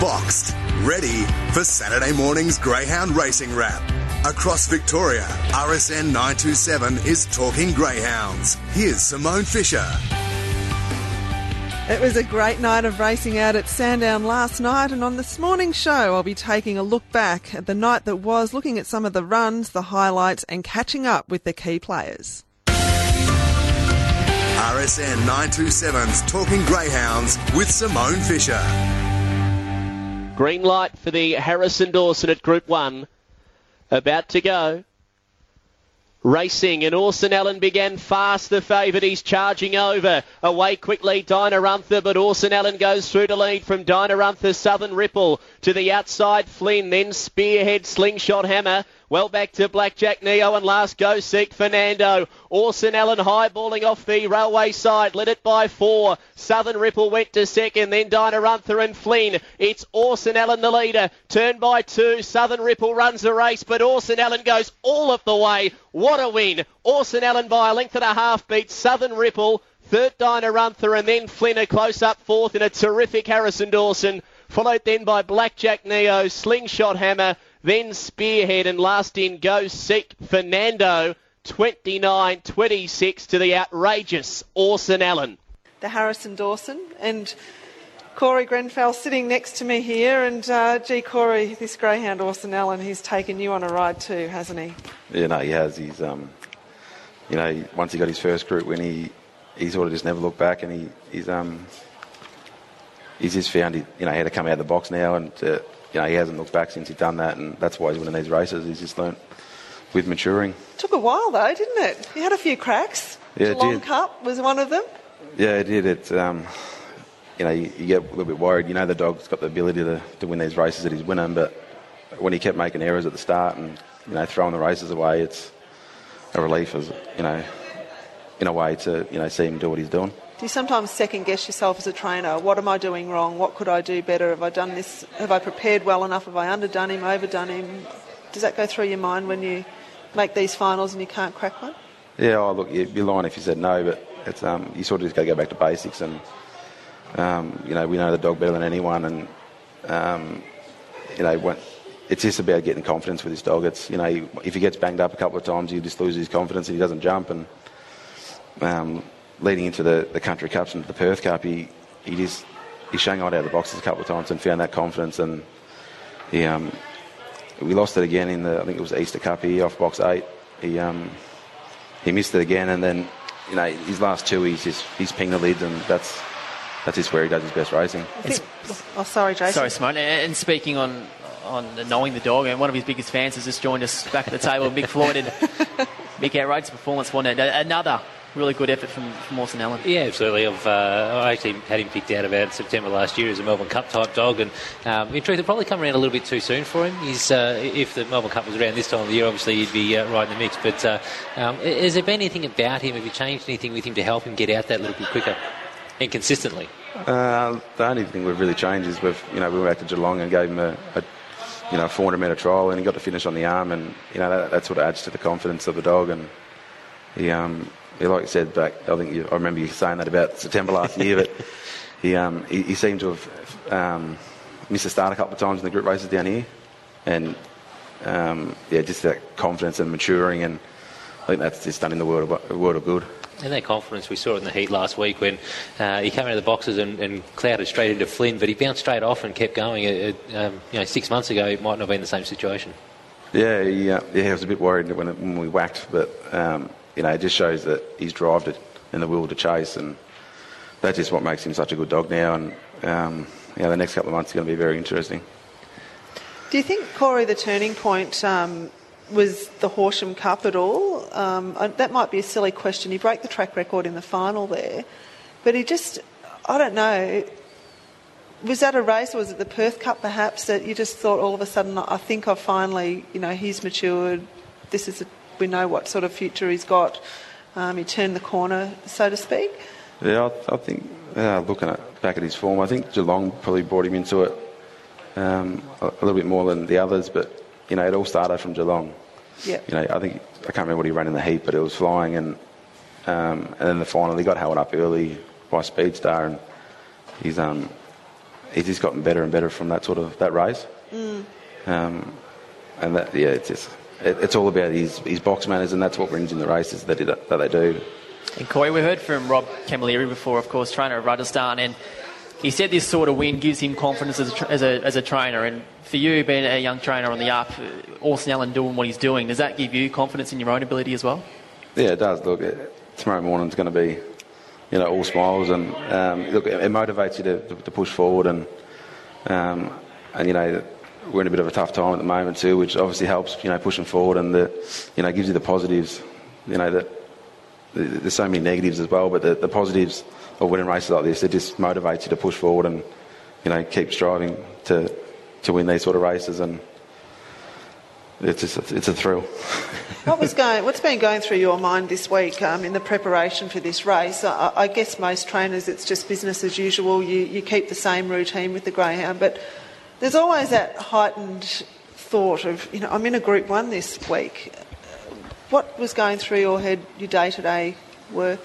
boxed, ready for Saturday morning's Greyhound Racing Wrap. Across Victoria, RSN 927 is talking greyhounds. Here's Simone Fisher. It was a great night of racing out at Sandown last night, and on this morning's show, I'll be taking a look back at the night that was, looking at some of the runs, the highlights, and catching up with the key players. RSN 927's Talking Greyhounds with Simone Fisher. Green light for the Harrison Dawson at Group 1. About to go. Racing and Orson Allen began fast, the favourite. He's charging over. Away quickly, Dinah but Orson Allen goes through to lead from Dinah Southern Ripple to the outside, Flynn, then Spearhead, Slingshot Hammer. Well back to Blackjack Neo and last go seek Fernando. Orson Allen highballing off the railway side, led it by four. Southern Ripple went to second, then Dinah and Flynn. It's Orson Allen the leader. Turn by two. Southern Ripple runs the race, but Orson Allen goes all of the way. What a win. Orson Allen by a length and a half beats Southern Ripple. Third Dinah and then Flynn a close up fourth in a terrific Harrison Dawson. Followed then by Blackjack Neo, Slingshot Hammer, then Spearhead, and last in Go Seek Fernando. 29 26 to the outrageous Orson Allen. The Harrison Dawson and Corey Grenfell sitting next to me here. And uh, gee, Corey, this greyhound Orson Allen, he's taken you on a ride too, hasn't he? Yeah, no, he has. He's, um, you know, once he got his first group win, he, he sort of just never looked back and he, he's, um, he's just found he, you know, he had to come out of the box now and, uh, you know, he hasn't looked back since he's done that and that's why he's winning these races. He's just learnt with maturing. Took a while though, didn't it? You had a few cracks. Yeah, it did. Cup was one of them. Yeah, it did. It, um, you know, you, you get a little bit worried. You know, the dog's got the ability to, to win these races that he's winning, but when he kept making errors at the start and you know throwing the races away, it's a relief, as you know, in a way to you know see him do what he's doing. Do you sometimes second guess yourself as a trainer? What am I doing wrong? What could I do better? Have I done this? Have I prepared well enough? Have I underdone him, overdone him? Does that go through your mind when you make these finals and you can't crack one? Yeah, oh, look, you'd be lying if you said no, but it's um, you sort of just got to go back to basics, and um, you know we know the dog better than anyone, and um, you know when, it's just about getting confidence with this dog. It's you know if he gets banged up a couple of times, he just loses his confidence and he doesn't jump. And um, leading into the, the country cups and the Perth Cup, he he just he shanghaied out of the boxes a couple of times and found that confidence, and he um, we lost it again in the I think it was the Easter Cup He off box eight. He um, he missed it again, and then you know his last two he's just he's pinged the lid, and that's that's just where he does his best racing. Think, oh, sorry, Jason. Sorry, Simone. And speaking on on knowing the dog, and one of his biggest fans has just joined us back at the table, Mick Floyd. And Mick, outrageous performance, wasn't it? Another really good effort from, from Orson Allen. Yeah, absolutely. I've, uh, I actually had him picked out about September last year as a Melbourne Cup type dog, and um, in truth, it probably come around a little bit too soon for him. He's, uh, if the Melbourne Cup was around this time of the year, obviously he'd be uh, right in the mix. But uh, um, has there been anything about him? Have you changed anything with him to help him get out that little bit quicker and consistently? Uh, the only thing we've really changed is we've you know we went back to Geelong and gave him a, a you know 400 metre trial, and he got to finish on the arm, and you know that, that sort of adds to the confidence of the dog, and he um he, like you said back, I think you, I remember you saying that about September last year, but he um he, he seemed to have um, missed the start a couple of times in the group races down here, and um, yeah, just that confidence and maturing, and I think that's just done in the world of, world of good. And that confidence, we saw it in the heat last week when uh, he came out of the boxes and, and clouded straight into Flynn, but he bounced straight off and kept going. It, it, um, you know, six months ago, it might not have been the same situation. Yeah, he, uh, yeah, I was a bit worried when, it, when we whacked, but um, you know, it just shows that he's drived it and the will to chase, and that's just what makes him such a good dog now. And um, you know, the next couple of months are going to be very interesting. Do you think, Corey, the turning point um, was the Horsham Cup at all? Um, that might be a silly question. He broke the track record in the final there, but he just, I don't know. Was that a race, or was it the Perth Cup perhaps, that you just thought all of a sudden, I think I've finally, you know, he's matured. This is, a, we know what sort of future he's got. Um, he turned the corner, so to speak. Yeah, I, I think uh, looking at back at his form, I think Geelong probably brought him into it um, a, a little bit more than the others, but you know, it all started from Geelong. Yeah. You know, I think I can't remember what he ran in the heat, but it was flying, and um, and then the final he got held up early by Speedstar, and he's um he's just gotten better and better from that sort of that race. Um, and that, yeah, it's just, it, it's all about his, his box manners, and that's what wins in the races that, it, that they do. And Corey, we heard from Rob Camilleri before, of course, trainer of Rajasthan, and he said this sort of win gives him confidence as a, as a, as a trainer. And for you, being a young trainer on the up, uh, Orson Allen doing what he's doing, does that give you confidence in your own ability as well? Yeah, it does. Look, it, tomorrow morning's going to be, you know, all smiles, and um, look, it, it motivates you to, to, to push forward, and um, and you know, we're in a bit of a tough time at the moment too, which obviously helps, you know, pushing forward, and the, you know, gives you the positives. You know that there's so many negatives as well, but the, the positives of winning races like this, it just motivates you to push forward and, you know, keep striving to to win these sort of races, and it's just, it's a thrill. What was going? What's been going through your mind this week um, in the preparation for this race? I, I guess most trainers, it's just business as usual. You you keep the same routine with the greyhound, but there's always that heightened thought of, you know, I'm in a Group One this week. What was going through your head, your day-to-day work?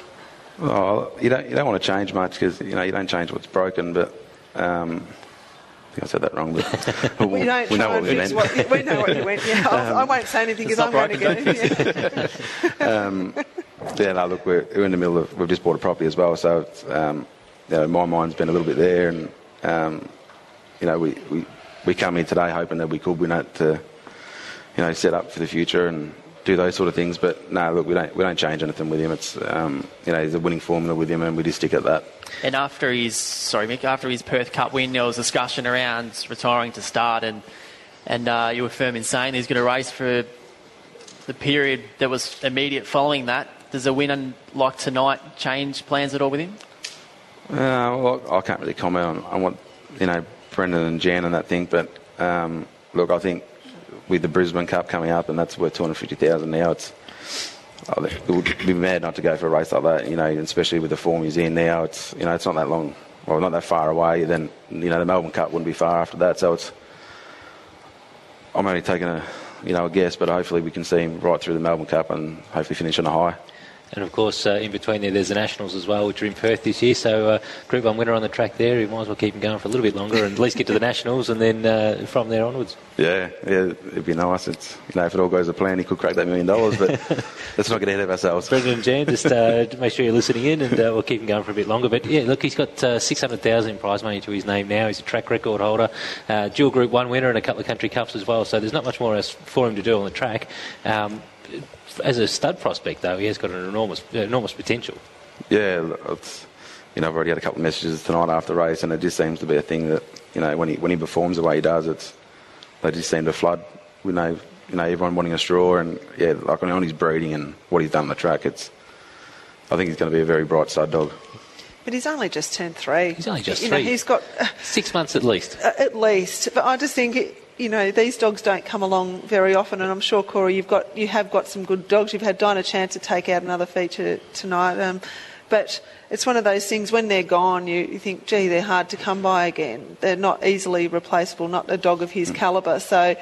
Well, you don't you don't want to change much because you know you don't change what's broken, but. Um, I think I said that wrong, but We don't we know what we meant. what, we know what you went. Yeah, I'll, I won't say anything because I'm going to get it. Yeah. Yeah, no, look, we're, we're in the middle of, we've just bought a property as well, so it's, um, you know, my mind's been a little bit there, and, um, you know, we, we, we come in today hoping that we could win it to, you know, set up for the future and do those sort of things, but no, look, we don't, we don't change anything with him. It's, um, you know, he's a winning formula with him, and we just stick at that. And after his sorry Mick, after his Perth Cup win, there was discussion around retiring to start, and and uh, you were firm in saying he's going to race for the period that was immediate following that. Does a win like tonight change plans at all with him? Uh, well, I can't really comment on, on what you know Brendan and Jan and that thing. but um, look, I think with the Brisbane Cup coming up, and that's worth two hundred fifty thousand now. It's think it would be mad not to go for a race like that, you know, especially with the form he's in now. It's you know, it's not that long, well, not that far away. Then you know, the Melbourne Cup wouldn't be far after that, so it's. I'm only taking a, you know, a guess, but hopefully we can see him right through the Melbourne Cup and hopefully finish on a high. And of course, uh, in between there, there's the Nationals as well, which are in Perth this year. So, uh, Group 1 winner on the track there. He might as well keep him going for a little bit longer and at least get to the Nationals and then uh, from there onwards. Yeah, yeah, it'd be nice. It's you know, if it all goes to plan, he could crack that million dollars, but let's not get ahead of ourselves. Brendan and Jan, just uh, make sure you're listening in and uh, we'll keep him going for a bit longer. But yeah, look, he's got uh, 600000 in prize money to his name now. He's a track record holder, uh, dual Group 1 winner and a couple of country cups as well. So there's not much more else for him to do on the track. Um, as a stud prospect, though, he has got an enormous, enormous potential. Yeah, it's, you know, I've already had a couple of messages tonight after the race, and it just seems to be a thing that you know when he when he performs the way he does, it's they just seem to flood. You know, you know, everyone wanting a straw, and yeah, like on his breeding and what he's done on the track, it's. I think he's going to be a very bright stud dog. But he's only just turned three. He's only just you three. Know, he's got uh, Six months at least. at least. But I just think, it, you know, these dogs don't come along very often, and I'm sure Corey, you've got you have got some good dogs. You've had Dinah Chance to take out another feature tonight, um, but it's one of those things when they're gone, you, you think, gee, they're hard to come by again. They're not easily replaceable. Not a dog of his calibre. So,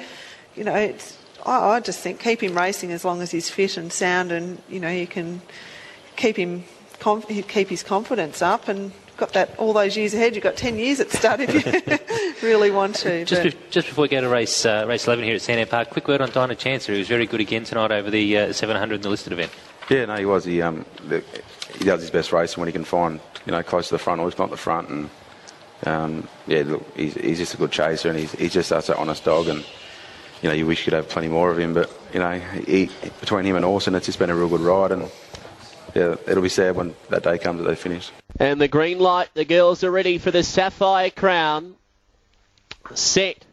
you know, it's, I, I just think keep him racing as long as he's fit and sound, and you know, you can keep him conf- keep his confidence up and. Got that all those years ahead. You've got ten years at start if you really want to. Just, but- be- just before we go to race uh, race 11 here at Sandown Park, quick word on Dinah Chancer, who was very good again tonight over the uh, 700 in the listed event. Yeah, no, he was. He um, the, he does his best racing when he can find you know close to the front or if not the front, and um, yeah, look, he's, he's just a good chaser, and he's, he's just such an honest dog, and you know you wish you could have plenty more of him, but you know he, between him and Orson, it's just been a real good ride, and yeah, it'll be sad when that day comes that they finish. And the green light, the girls are ready for the Sapphire Crown. Set.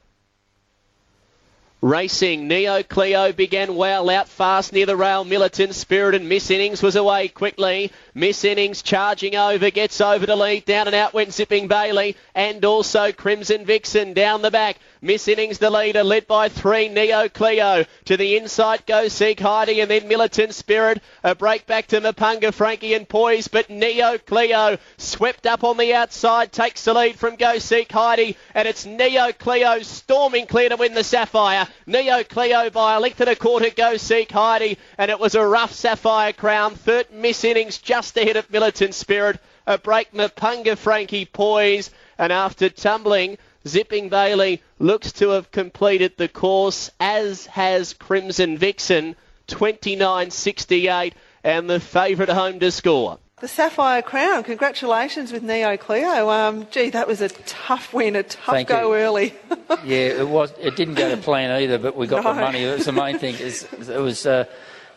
Racing, Neo Cleo began well out fast near the rail. Militant Spirit and Miss Innings was away quickly. Miss Innings charging over, gets over to lead. Down and out went Zipping Bailey and also Crimson Vixen down the back. Miss Innings the leader, led by three, Neo Cleo. To the inside goes Seek Heidi and then Militant Spirit. A break back to Mapunga, Frankie and Poise, but Neo Cleo swept up on the outside, takes the lead from Go Seek Heidi, and it's Neo Cleo storming clear to win the Sapphire. Neo Cleo by a length and a quarter, Go Seek Heidi, and it was a rough Sapphire crown. Third Miss Innings just ahead of Militant Spirit. A break Mapunga, Frankie Poise And after tumbling, Zipping Bailey looks to have completed the course, as has Crimson Vixen, 29.68, and the favourite home to score. The Sapphire Crown. Congratulations with Neo Cleo. Um, gee, that was a tough win, a tough Thank go you. early. Yeah, it was. It didn't go to plan either, but we got the money. money. was the main thing. It was uh,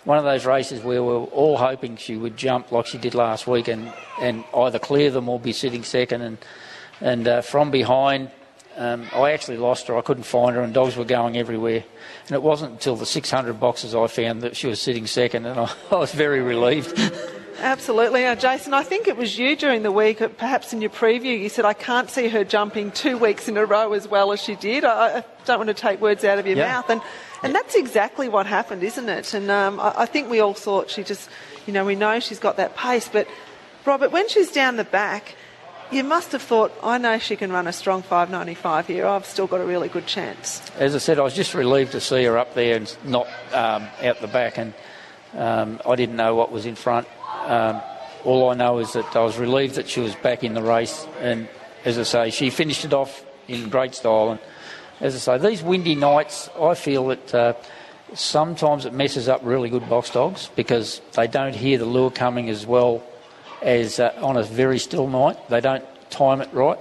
one of those races where we were all hoping she would jump like she did last week and, and either clear them or be sitting second. And and uh, from behind, um, I actually lost her. I couldn't find her, and dogs were going everywhere. And it wasn't until the 600 boxes I found that she was sitting second, and I, I was very relieved. Absolutely. Now, Jason, I think it was you during the week, perhaps in your preview, you said, I can't see her jumping two weeks in a row as well as she did. I, I don't want to take words out of your Yeah. mouth. And, and that's exactly what happened, isn't it? And um, I, I think we all thought she just, you know, we know she's got that pace. But, Robert, when she's down the back, you must have thought, I know she can run a strong 595 here. I've still got a really good chance. As I said, I was just relieved to see her up there and not um, out the back, and um, I didn't know what was in front. Um, all I know is that I was relieved that she was back in the race, and as I say, she finished it off in great style. And as I say, these windy nights, I feel that uh, sometimes it messes up really good box dogs because they don't hear the lure coming as well as uh, on a very still night. They don't time it right.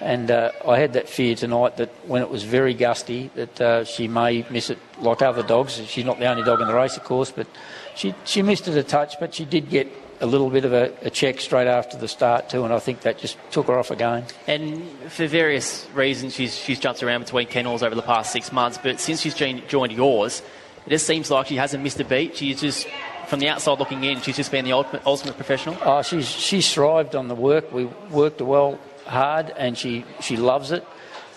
And uh, I had that fear tonight that when it was very gusty, that uh, she may miss it like other dogs. She's not the only dog in the race, of course, but she she missed it a touch. But she did get a little bit of a, a check straight after the start too, and I think that just took her off again. And for various reasons, she's, she's jumped around between kennels over the past six months. But since she's joined, yours, it just seems like she hasn't missed a beat. She's just, from the outside looking in, she's just been the ultimate, ultimate professional. Oh, she's she's thrived on the work. We worked well hard, and she she loves it.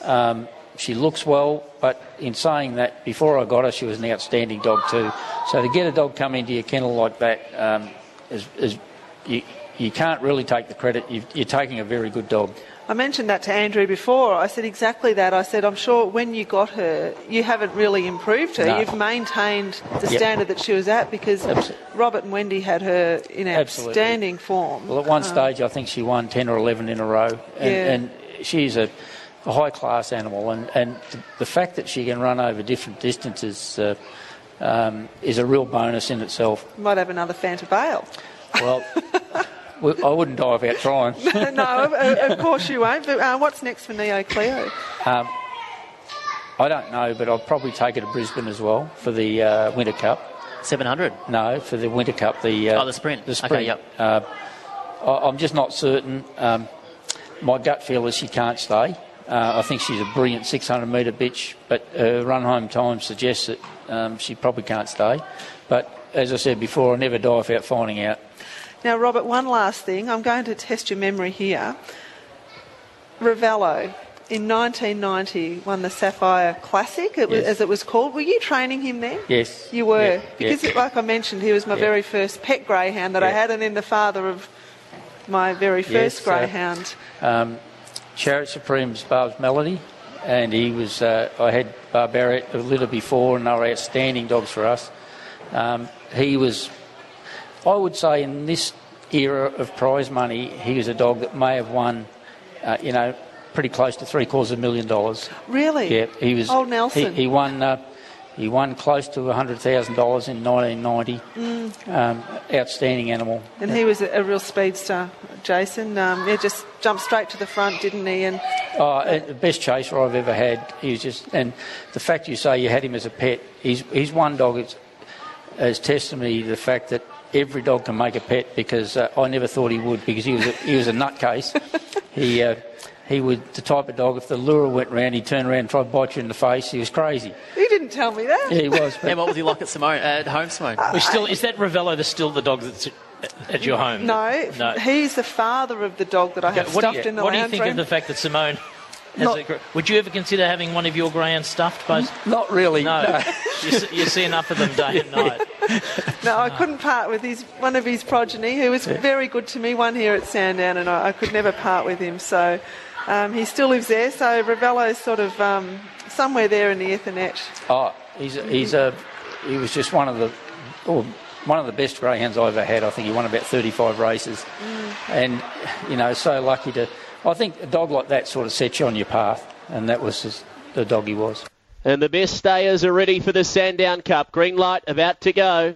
Um, she looks well, but in saying that, before I got her, she was an outstanding dog too. So to get a dog come into your kennel like that um, is, is you, you can't really take the credit. You've, you're taking a very good dog. I mentioned that to Andrew before. I said exactly that. I said, I'm sure when you got her, you haven't really improved her. No. You've maintained the Yep. standard that she was at because Abso- Robert and Wendy had her in Absolutely. outstanding form. Well, at one stage, I think she won 10 or 11 in a row. And, Yeah. and she's a, a high class animal. And, and the, the fact that she can run over different distances uh, um, is a real bonus in itself. Might have another Fanta Bale. Well, we- I wouldn't die without trying. no, of, of course you won't. But uh, what's next for Neo Cleo? I don't know, but I'll probably take her to Brisbane as well for the uh, Winter Cup. 700. No, for the Winter Cup. The uh, Oh, the sprint. The Okay, sprint. yep. Uh, I, I'm just not certain. Um, my gut feel is she can't stay. Uh, I think she's a brilliant 600 metre bitch, but her run home time suggests that um, she probably can't stay. But as I said before, I never die without finding out. Now, Robert, one last thing. I'm going to test your memory here. Ravello in 1990 won the Sapphire Classic, it was, Yes. as it was called. Were you training him then? Yes. You were. Yeah, Because, yeah. like I mentioned, he was my Yeah. very first pet greyhound that I had, and then the father of my very first Yes, uh, greyhound. Chariot Supreme's Barb's Melody, and he was. Uh, I had Barbarian a little before, and they were outstanding dogs for us. Um, he was, I would say, in this era of prize money, he was a dog that may have won, uh, you know, pretty close to three quarters of a million dollars. Really? Yeah, he was. Old Nelson. He, he won. Uh, he won close to hundred thousand dollars in 1990. Mm. Um, outstanding animal. And he was a, real speedster, Jason. Um, yeah, just jumped straight to the front, didn't he? And Oh, the best chaser I've ever had. He was just, and the fact you say you had him as a pet, he's, he's one dog that's, as testimony to the fact that every dog can make a pet because uh, I never thought he would because he was a, he was a nutcase. he, uh, he would, the type of dog, if the lure went round, he'd turn around and try to bite you in the face. He was crazy. he didn't tell me that. Yeah, he was. And what was he like at Simone, at home, Simone? We still is that Ravello the still the dog that's at your home? No, No. he's the father of the dog that I have what do stuffed you, in the what do you think room. of the fact that Simone Not- a, Would you ever consider having one of your greyhounds stuffed? Both? not really. No, you, see, you see enough of them day and night. No, I couldn't part with his one of his progeny, who was very good to me. One here at Sandown, and I, I could never part with him. So um, he still lives there. So Ravello's sort of um, somewhere there in the Ethernet. Oh, he's a, he's a he was just one of the oh, one of the best greyhounds I ever had. I think he won about 35 races, and you know, so lucky to I think a dog like that sort of sets you on your path, and that was the dog he was. And the best stayers are ready for the Sandown Cup. Green light about to go.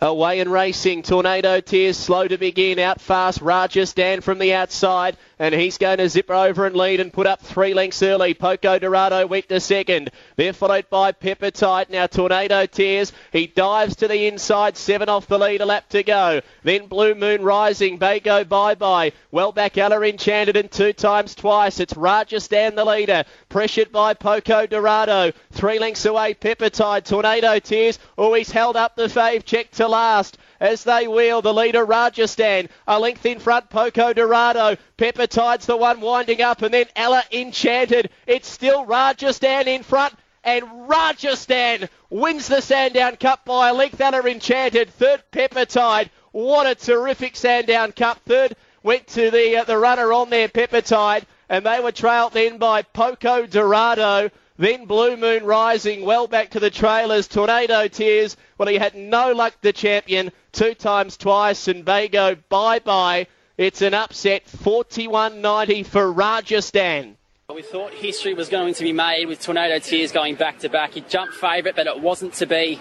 Away and racing. Tornado Tears slow to begin. Out fast. Rajasthan from the outside. And he's going to zip over and lead and put up three lengths early. Poco Dorado went to second. They're followed by Peppertide. Now Tornado Tears. He dives to the inside. Seven off the lead. A lap to go. Then Blue Moon Rising. Bago Bye Bye. Well back Ella Enchanted and two times twice. It's Rajasthan the leader. Pressured by Poco Dorado. Three lengths away. Peppertide. Tornado Tears. Oh, he's held up the fave. Check to last as they wheel. The leader, Rajasthan, a length in front, Poco Dorado. Peppertide's the one winding up, and then Ella Enchanted. It's still Rajasthan in front. And Rajasthan wins the Sandown Cup by a length. Ella Enchanted, third Peppertide. What a terrific Sandown Cup. Third went to the uh, the runner on there, Peppertide, and they were trailed then by Poco Dorado. Then Blue Moon Rising well back to the trailers. Tornado Tears. Well, he had no luck, the champion, two times twice. And Bago, bye bye. It's an upset, 41.90 for Rajasthan. We thought history was going to be made with Tornado Tears going back to back. He jumped favourite, but it wasn't to be.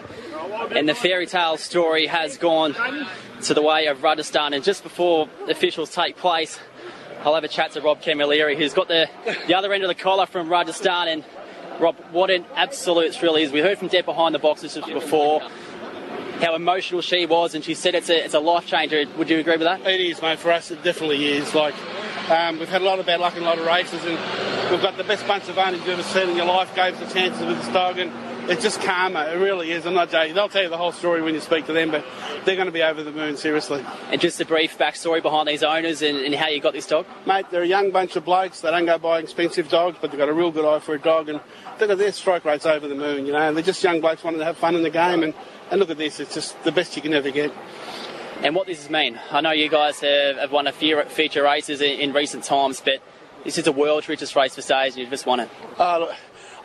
And the fairy tale story has gone to the way of Rajasthan. And just before officials take place, I'll have a chat to Rob Camilleri, who's got the, the other end of the collar from Rajasthan. And Rob, what an absolute thrill is. We heard from Deb behind the boxes before how emotional she was, and she said it's a, it's a life changer. Would you agree with that? It is, mate. For us, it definitely is. Like, um, we've had a lot of bad luck in a lot of races, and we've got the best bunch of owners you've ever seen in your life. Gave us a chance with this dog, and it's just karma. It really is. I'm not joking. They'll tell you the whole story when you speak to them, but they're going to be over the moon, seriously. And just a brief backstory behind these owners and, and how you got this dog? Mate, they're a young bunch of blokes. They don't go buy expensive dogs, but they've got a real good eye for a dog, and look at their strike rate's over the moon, you know. And they're just young blokes wanting to have fun in the game, and, and look at this. It's just the best you can ever get. And what does this mean? I know you guys have, have won a few feature races in, in, recent times, but this is the world's richest race for stays, and you've just won it. Uh, look,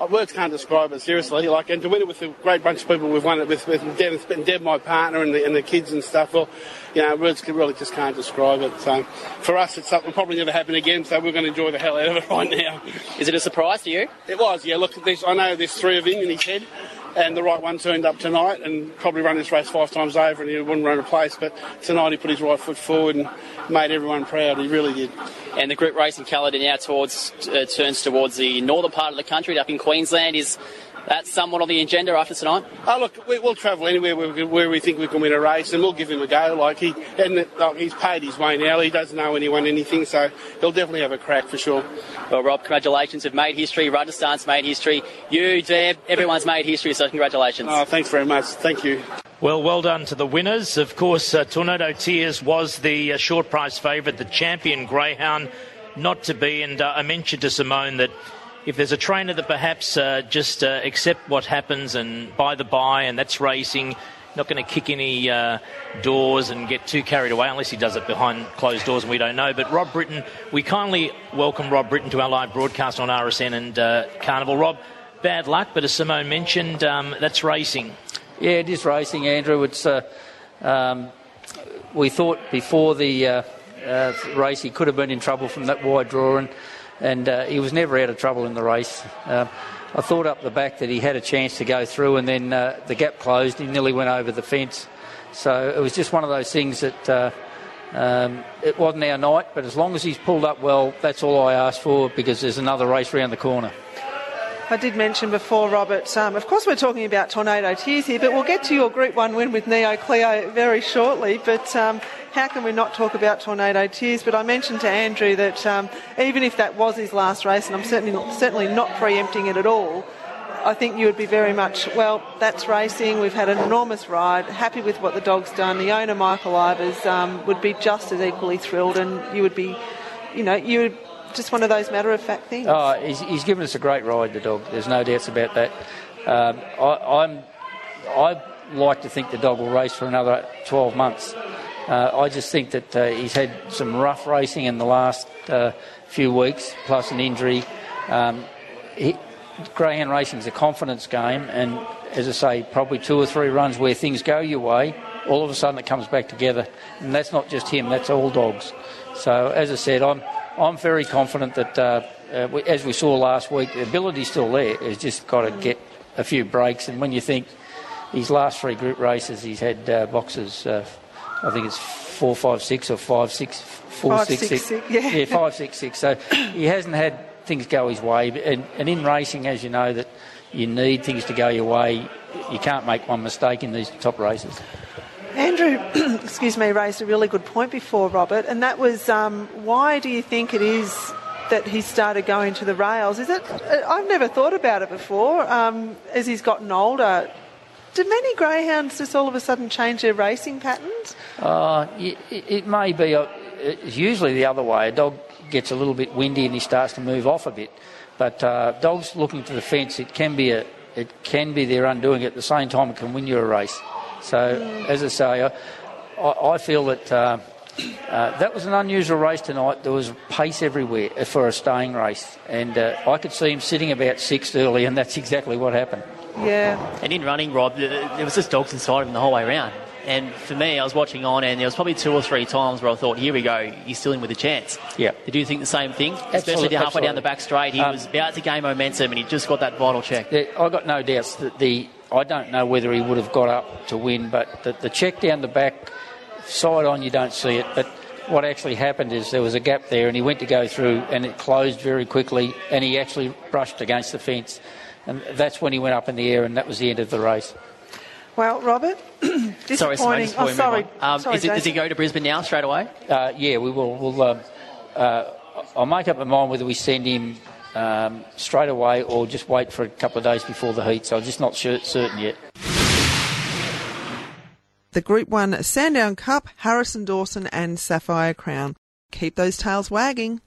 words can't describe it seriously. Like, and to win it with a great bunch of people, we've won it with, with Deb, and Deb, my partner, and the, and the kids and stuff. Well, you know, words really just can't describe it. So, for us, it's something probably never happen again. So we're going to enjoy the hell out of it right now. Is it a surprise to you? It was. Yeah. Look, I know there's three of him in his head and the right one turned up tonight and probably run this race five times over and he wouldn't run a place. But tonight he put his right foot forward and made everyone proud. He really did. And the group racing calendar now towards uh, turns towards the northern part of the country, up in Queensland. Is that's somewhat on the agenda after tonight? Oh, look, we, will travel anywhere where we, where we, think we can win a race, and we'll give him a go. Like he, and like he's paid his way now. He doesn't know anyone anything, so he'll definitely have a crack for sure. Well, Rob, congratulations. You've made history. Rajasthan's made history. You, Deb, everyone's made history. So congratulations. Oh, thanks very much. Thank you. Well, well done to the winners. Of course, uh, Tornado Tears was the uh, short price favourite, the champion greyhound, not to be. And uh, I mentioned to Simone that if there's a trainer that perhaps uh, just uh, accept what happens and by the by, and that's racing, not going to kick any uh, doors and get too carried away unless he does it behind closed doors and we don't know. But Rob Britton, we kindly welcome Rob Britton to our live broadcast on RSN and uh, Carnival. Rob, bad luck, but as Simone mentioned, um, that's racing. Yeah, it is racing, Andrew. It's uh, um, we thought before the uh, race he could have been in trouble from that wide draw and and uh, he was never out of trouble in the race. Uh, I thought up the back that he had a chance to go through, and then uh, the gap closed. He nearly went over the fence. So it was just one of those things that uh, um, it wasn't our night. But as long as he's pulled up well, that's all I asked for because there's another race round the corner. I did mention before, Robert, um, of course we're talking about Tornado Tears here, but we'll get to your Group 1 win with Neo Cleo very shortly. But um, how can we not talk about Tornado Tears? But I mentioned to Andrew that um, even if that was his last race, and I'm certainly not, certainly not preempting it at all, I think you would be very much, well, that's racing. We've had an enormous ride. Happy with what the dog's done. The owner, Michael Ivers, um, would be just as equally thrilled, and you would be, you know, you would just one of those matter of fact things. Oh, he's, he's, given us a great ride, the dog. There's no doubts about that. Um, I, I'm, I like to think the dog will race for another 12 months. Uh, I just think that uh, he's had some rough racing in the last uh, few weeks, plus an injury. Um, he, greyhound racing is a confidence game, and as I say, probably two or three runs where things go your way, all of a sudden it comes back together. And that's not just him, that's all dogs. So, as I said, I'm, I'm very confident that, uh, uh, we, as we saw last week, the ability's still there. He's just got to get a few breaks. And when you think his last three group races, he's had uh, boxes, uh, I think it's four, five, six, or five, six, four, Five, six, six, six. six, yeah. yeah, five, six, six. So he hasn't had things go his way. And, and in racing, as you know, that you need things to go your way. You can't make one mistake in these top races. Andrew, excuse me, raised a really good point before, Robert, and that was um, why do you think it is that he started going to the rails? Is it? I've never thought about it before. Um, as he's gotten older, do many greyhounds just all of a sudden change their racing patterns? Uh, it, it may be. A, it's usually the other way. A dog gets a little bit windy and he starts to move off a bit. But uh, dogs looking to the fence, it can be a, it can be their undoing. At the same time, it can win you a race. So, as I say, I, I I feel that uh, uh, that was an unusual race tonight. There was pace everywhere for a staying race, and uh, I could see him sitting about sixth early, and that's exactly what happened. Yeah. And in running, Rob, there was just dogs inside of him the whole way around. And for me, I was watching on, and there was probably two or three times where I thought, "Here we go, he's still in with a chance." Yeah. Did you think the same thing? Absolutely, Especially halfway absolutely. down the back straight, he Um, was about to gain momentum, and he just got that vital check. I got no doubts that the I don't know whether he would have got up to win, but the, the check down the back, side on, you don't see it. But what actually happened is there was a gap there, and he went to go through, and it closed very quickly, and he actually brushed against the fence, and that's when he went up in the air, and that was the end of the race. Well, Robert, Sorry, Simone, disappointing. just before oh, we sorry. Um, sorry is it, does he Jason. go to Brisbane now straight away? Uh, yeah, we will. We'll, um, uh, I'll make up my mind whether we send him um, straight away or just wait for a couple of days before the heat. So I'm just not sure, certain yet. The Group 1 Sandown Cup, Harrison Dawson and Sapphire Crown. Keep those tails wagging.